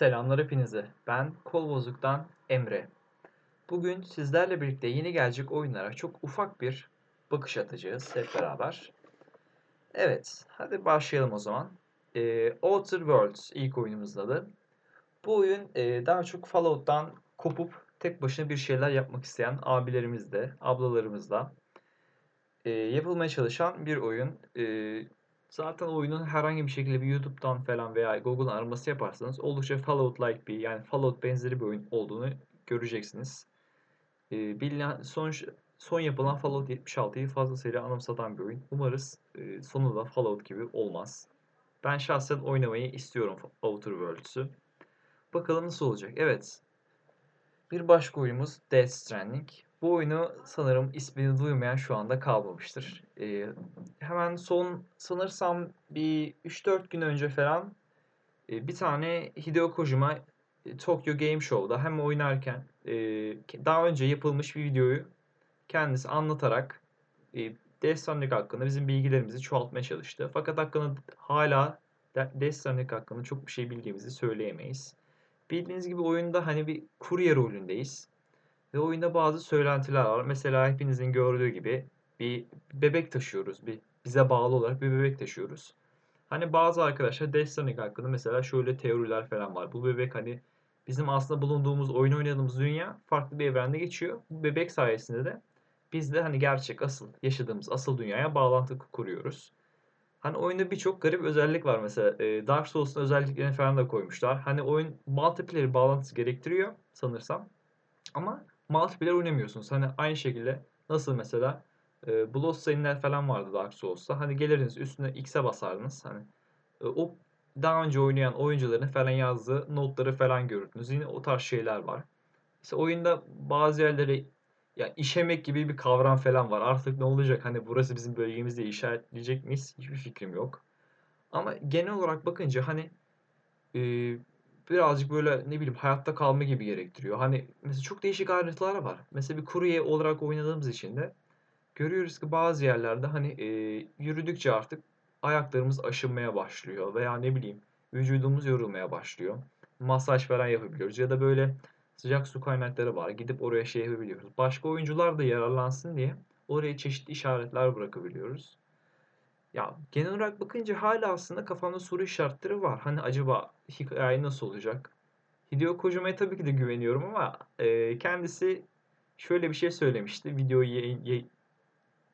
Selamlar hepinize. Ben Kolbozuk'tan Emre. Bugün sizlerle birlikte yeni gelecek oyunlara çok ufak bir bakış atacağız hep beraber. Evet, hadi başlayalım o zaman. Ee, Outer Worlds ilk oyunumuzun adı. Bu oyun e, daha çok Fallout'tan kopup tek başına bir şeyler yapmak isteyen abilerimizle, ablalarımızla e, yapılmaya çalışan bir oyun. E, zaten oyunun herhangi bir şekilde bir YouTube'dan falan veya Google'dan araması yaparsanız oldukça Fallout-like bir yani Fallout benzeri bir oyun olduğunu göreceksiniz. E, bilinen son son yapılan Fallout 76'yı fazlasıyla anımsatan bir oyun. Umarız e, sonu da Fallout gibi olmaz. Ben şahsen oynamayı istiyorum Outer Worlds'ü. Bakalım nasıl olacak. Evet. Bir başka oyunumuz Death Stranding. Bu oyunu sanırım ismini duymayan şu anda kalmamıştır. Ee, hemen son sanırsam bir 3-4 gün önce falan e, bir tane Hideo Kojima e, Tokyo Game Show'da hem oynarken e, daha önce yapılmış bir videoyu kendisi anlatarak e, Death Stranding hakkında bizim bilgilerimizi çoğaltmaya çalıştı. Fakat hakkında hala Death Stranding hakkında çok bir şey bildiğimizi söyleyemeyiz. Bildiğiniz gibi oyunda hani bir kurye rolündeyiz. Ve oyunda bazı söylentiler var. Mesela hepinizin gördüğü gibi bir bebek taşıyoruz. Bir bize bağlı olarak bir bebek taşıyoruz. Hani bazı arkadaşlar Death hakkında mesela şöyle teoriler falan var. Bu bebek hani bizim aslında bulunduğumuz, oyun oynadığımız dünya farklı bir evrende geçiyor. Bu bebek sayesinde de biz de hani gerçek asıl yaşadığımız asıl dünyaya bağlantı kuruyoruz. Hani oyunda birçok garip özellik var mesela. Dark Souls'un özelliklerini falan da koymuşlar. Hani oyun multiplayer bağlantısı gerektiriyor sanırsam. Ama multiplayer oynamıyorsunuz. Hani aynı şekilde nasıl mesela e, Bloodstain'ler falan vardı Dark Souls'ta. Hani gelirdiniz üstüne X'e basardınız. Hani e, o daha önce oynayan oyuncuların falan yazdığı notları falan görürdünüz. Yine o tarz şeyler var. İşte oyunda bazı yerlere ya işemek gibi bir kavram falan var. Artık ne olacak? Hani burası bizim bölgemiz diye işaretleyecek miyiz? Hiçbir fikrim yok. Ama genel olarak bakınca hani e, birazcık böyle ne bileyim hayatta kalma gibi gerektiriyor. Hani mesela çok değişik ayrıntılar var. Mesela bir kurye olarak oynadığımız için de görüyoruz ki bazı yerlerde hani e, yürüdükçe artık ayaklarımız aşınmaya başlıyor veya ne bileyim vücudumuz yorulmaya başlıyor. Masaj falan yapabiliyoruz ya da böyle sıcak su kaynakları var. Gidip oraya şey yapabiliyoruz. Başka oyuncular da yararlansın diye oraya çeşitli işaretler bırakabiliyoruz. Ya genel olarak bakınca hala aslında kafamda soru işaretleri var. Hani acaba hikaye nasıl olacak? Hideo Kojima'ya tabii ki de güveniyorum ama e, kendisi şöyle bir şey söylemişti. Videoyu yayın, yay,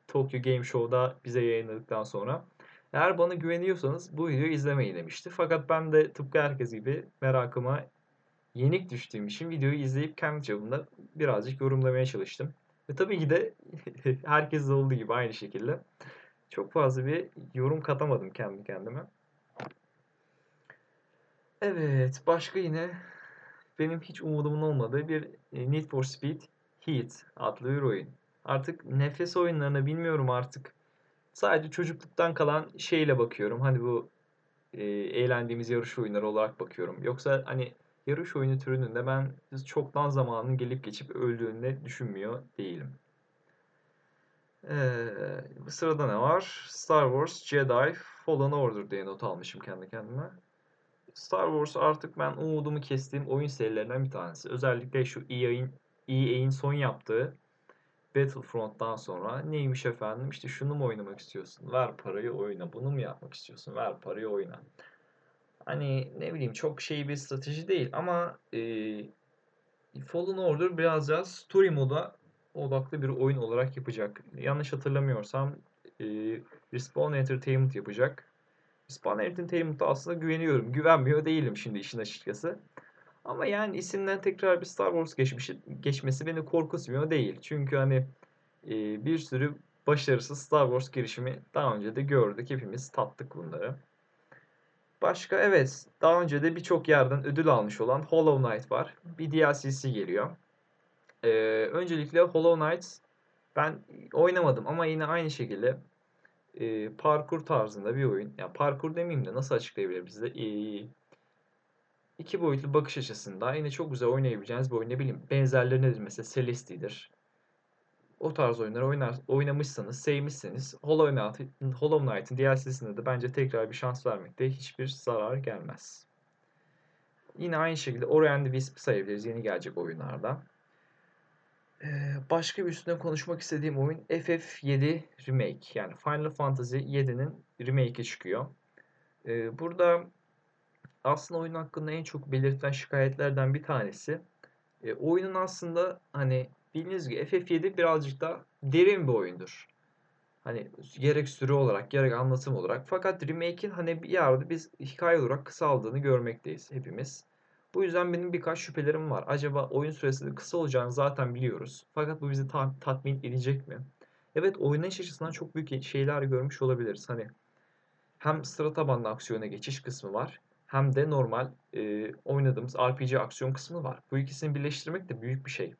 Tokyo Game Show'da bize yayınladıktan sonra. Eğer bana güveniyorsanız bu videoyu izlemeyin demişti. Fakat ben de tıpkı herkes gibi merakıma yenik düştüğüm için videoyu izleyip kendi çapımda birazcık yorumlamaya çalıştım. Ve tabii ki de herkes de olduğu gibi aynı şekilde çok fazla bir yorum katamadım kendi kendime. Evet, başka yine benim hiç umudumun olmadığı bir e, Need for Speed Heat adlı bir oyun. Artık nefes oyunlarına bilmiyorum artık. Sadece çocukluktan kalan şeyle bakıyorum. Hani bu e, eğlendiğimiz yarış oyunları olarak bakıyorum. Yoksa hani yarış oyunu türünün de ben çoktan zamanının gelip geçip öldüğünü düşünmüyor değilim. Ee, sırada ne var? Star Wars Jedi Fallen Order diye not almışım kendi kendime. Star Wars artık ben umudumu kestiğim oyun serilerinden bir tanesi. Özellikle şu EA'in EA'in son yaptığı Battlefront'tan sonra neymiş efendim işte şunu mu oynamak istiyorsun? Ver parayı oyna. Bunu mu yapmak istiyorsun? Ver parayı oyna. Hani ne bileyim çok şey bir strateji değil ama e, Fallen Order biraz daha story moda odaklı bir oyun olarak yapacak. Yanlış hatırlamıyorsam e, Respawn Entertainment yapacak. Respawn Entertainment'a aslında güveniyorum. Güvenmiyor değilim şimdi işin açıkçası. Ama yani isimden tekrar bir Star Wars geçmişi, geçmesi beni korkutmuyor değil. Çünkü hani e, bir sürü başarısız Star Wars girişimi daha önce de gördük. Hepimiz tattık bunları. Başka evet daha önce de birçok yerden ödül almış olan Hollow Knight var. Bir DLC'si geliyor. Ee, öncelikle Hollow Knight ben oynamadım ama yine aynı şekilde e, parkur tarzında bir oyun. Yani parkur demeyeyim de nasıl açıklayabilirim size? E, iki boyutlu bakış açısında yine çok güzel oynayabileceğiniz bir oyun. Ne bileyim benzerleri nedir? Mesela Celeste'dir. O tarz oyunları oynar, oynamışsanız, sevmişseniz Hollow, Knight, Hollow Knight'ın DLC'sine de bence tekrar bir şans vermekte hiçbir zarar gelmez. Yine aynı şekilde Ori and the Wisp sayabiliriz yeni gelecek oyunlardan. Başka bir üstüne konuşmak istediğim oyun FF7 Remake. Yani Final Fantasy 7'nin remake'i çıkıyor. Burada aslında oyun hakkında en çok belirtilen şikayetlerden bir tanesi. Oyunun aslında hani bildiğiniz gibi FF7 birazcık da derin bir oyundur. Hani gerek süre olarak gerek anlatım olarak. Fakat remake'in hani bir yerde biz hikaye olarak kısaldığını görmekteyiz hepimiz. Bu yüzden benim birkaç şüphelerim var. Acaba oyun süresi kısa olacağını zaten biliyoruz. Fakat bu bizi ta- tatmin edecek mi? Evet oynayış açısından çok büyük şeyler görmüş olabiliriz. Hani hem sıra tabanlı aksiyona geçiş kısmı var. Hem de normal e, oynadığımız RPG aksiyon kısmı var. Bu ikisini birleştirmek de büyük bir şey.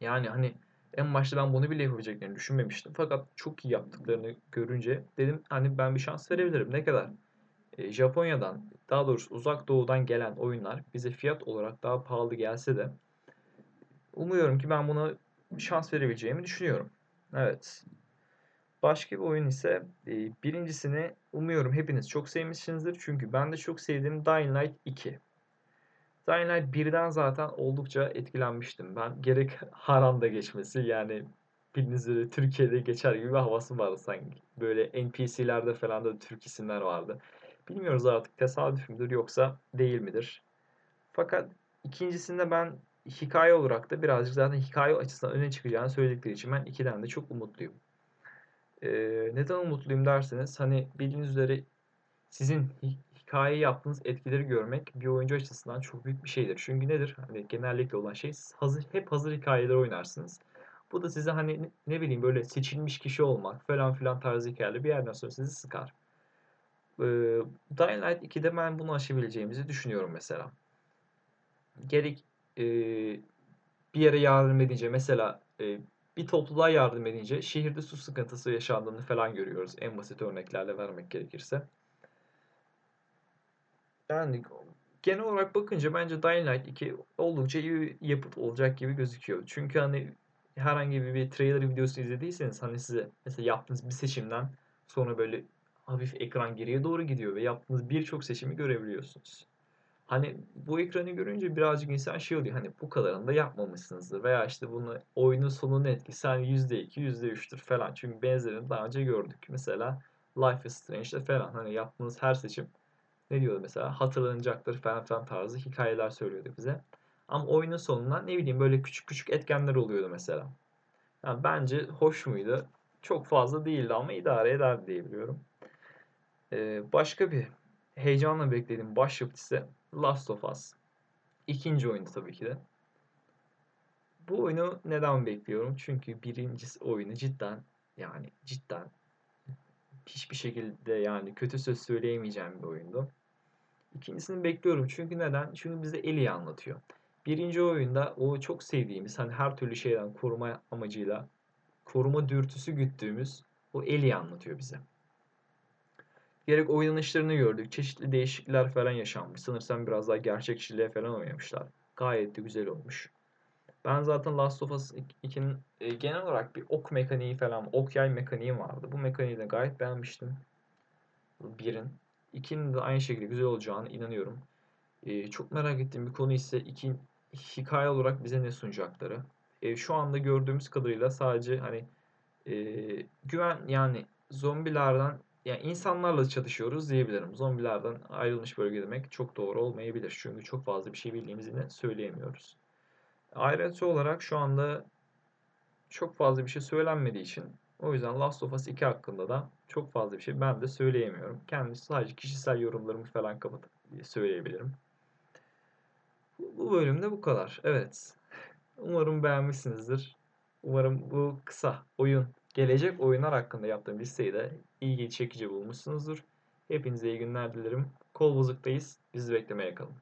Yani hani en başta ben bunu bile yapabileceklerini düşünmemiştim. Fakat çok iyi yaptıklarını görünce dedim hani ben bir şans verebilirim. Ne kadar Japonya'dan daha doğrusu uzak doğudan gelen oyunlar bize fiyat olarak daha pahalı gelse de umuyorum ki ben buna şans verebileceğimi düşünüyorum. Evet. Başka bir oyun ise e, birincisini umuyorum hepiniz çok sevmişsinizdir. Çünkü ben de çok sevdiğim Dying Light 2. Dying Light 1'den zaten oldukça etkilenmiştim. Ben gerek Haran'da geçmesi yani bildiğiniz üzere Türkiye'de geçer gibi bir havası vardı sanki. Böyle NPC'lerde falan da Türk isimler vardı. Bilmiyoruz artık tesadüf müdür yoksa değil midir? Fakat ikincisinde ben hikaye olarak da birazcık zaten hikaye açısından öne çıkacağını söyledikleri için ben ikiden de çok umutluyum. Ee, neden umutluyum derseniz hani bildiğiniz üzere sizin hikaye yaptığınız etkileri görmek bir oyuncu açısından çok büyük bir şeydir. Çünkü nedir? Hani genellikle olan şey hazır, hep hazır hikayeler oynarsınız. Bu da size hani ne bileyim böyle seçilmiş kişi olmak falan filan tarzı hikayeler bir yerden sonra sizi sıkar. Dying Light 2'de ben bunu aşabileceğimizi düşünüyorum mesela. Gerek e, bir yere yardım edince mesela e, bir topluluğa yardım edince şehirde su sıkıntısı yaşandığını falan görüyoruz. En basit örneklerle vermek gerekirse. Yani genel olarak bakınca bence Dying Light 2 oldukça iyi bir yapıt olacak gibi gözüküyor. Çünkü hani herhangi bir trailer videosu izlediyseniz hani size mesela yaptığınız bir seçimden sonra böyle hafif ekran geriye doğru gidiyor ve yaptığınız birçok seçimi görebiliyorsunuz. Hani bu ekranı görünce birazcık insan şey oluyor hani bu kadarını da yapmamışsınızdır veya işte bunu oyunun sonunun etkisi hani %2, %3'tür falan. Çünkü benzerini daha önce gördük. Mesela Life is Strange'de falan hani yaptığınız her seçim ne diyordu mesela hatırlanacaktır falan filan tarzı hikayeler söylüyordu bize. Ama oyunun sonunda ne bileyim böyle küçük küçük etkenler oluyordu mesela. Yani bence hoş muydu? Çok fazla değildi ama idare eder diye biliyorum. Ee, başka bir heyecanla beklediğim başyapıt ise Last of Us. İkinci oyunu tabii ki de. Bu oyunu neden bekliyorum? Çünkü birincisi oyunu cidden yani cidden hiçbir şekilde yani kötü söz söyleyemeyeceğim bir oyundu. İkincisini bekliyorum. Çünkü neden? Çünkü bize Ellie'yi anlatıyor. Birinci oyunda o çok sevdiğimiz hani her türlü şeyden koruma amacıyla koruma dürtüsü güttüğümüz o Ellie'yi anlatıyor bize. Gerek oynanışlarını gördük. Çeşitli değişiklikler falan yaşanmış. Sanırsam biraz daha gerçekçiliğe falan oynamışlar. Gayet de güzel olmuş. Ben zaten Last of Us 2'nin e, genel olarak bir ok mekaniği falan, ok yay mekaniği vardı. Bu mekaniği de gayet beğenmiştim. Birin. İkinin de aynı şekilde güzel olacağını inanıyorum. E, çok merak ettiğim bir konu ise iki hikaye olarak bize ne sunacakları. E, şu anda gördüğümüz kadarıyla sadece hani e, güven yani zombilerden yani insanlarla çatışıyoruz diyebilirim. Zombilerden ayrılmış bölge demek çok doğru olmayabilir. Çünkü çok fazla bir şey bildiğimizi de söyleyemiyoruz. Ayrıntı olarak şu anda çok fazla bir şey söylenmediği için o yüzden Last of Us 2 hakkında da çok fazla bir şey ben de söyleyemiyorum. Kendi sadece kişisel yorumlarımı falan kapatıp söyleyebilirim. Bu bölümde bu kadar. Evet. Umarım beğenmişsinizdir. Umarım bu kısa oyun, gelecek oyunlar hakkında yaptığım listeyi de ilgi çekici bulmuşsunuzdur. Hepinize iyi günler dilerim. Kol bozuktayız. Bizi beklemeye kalın.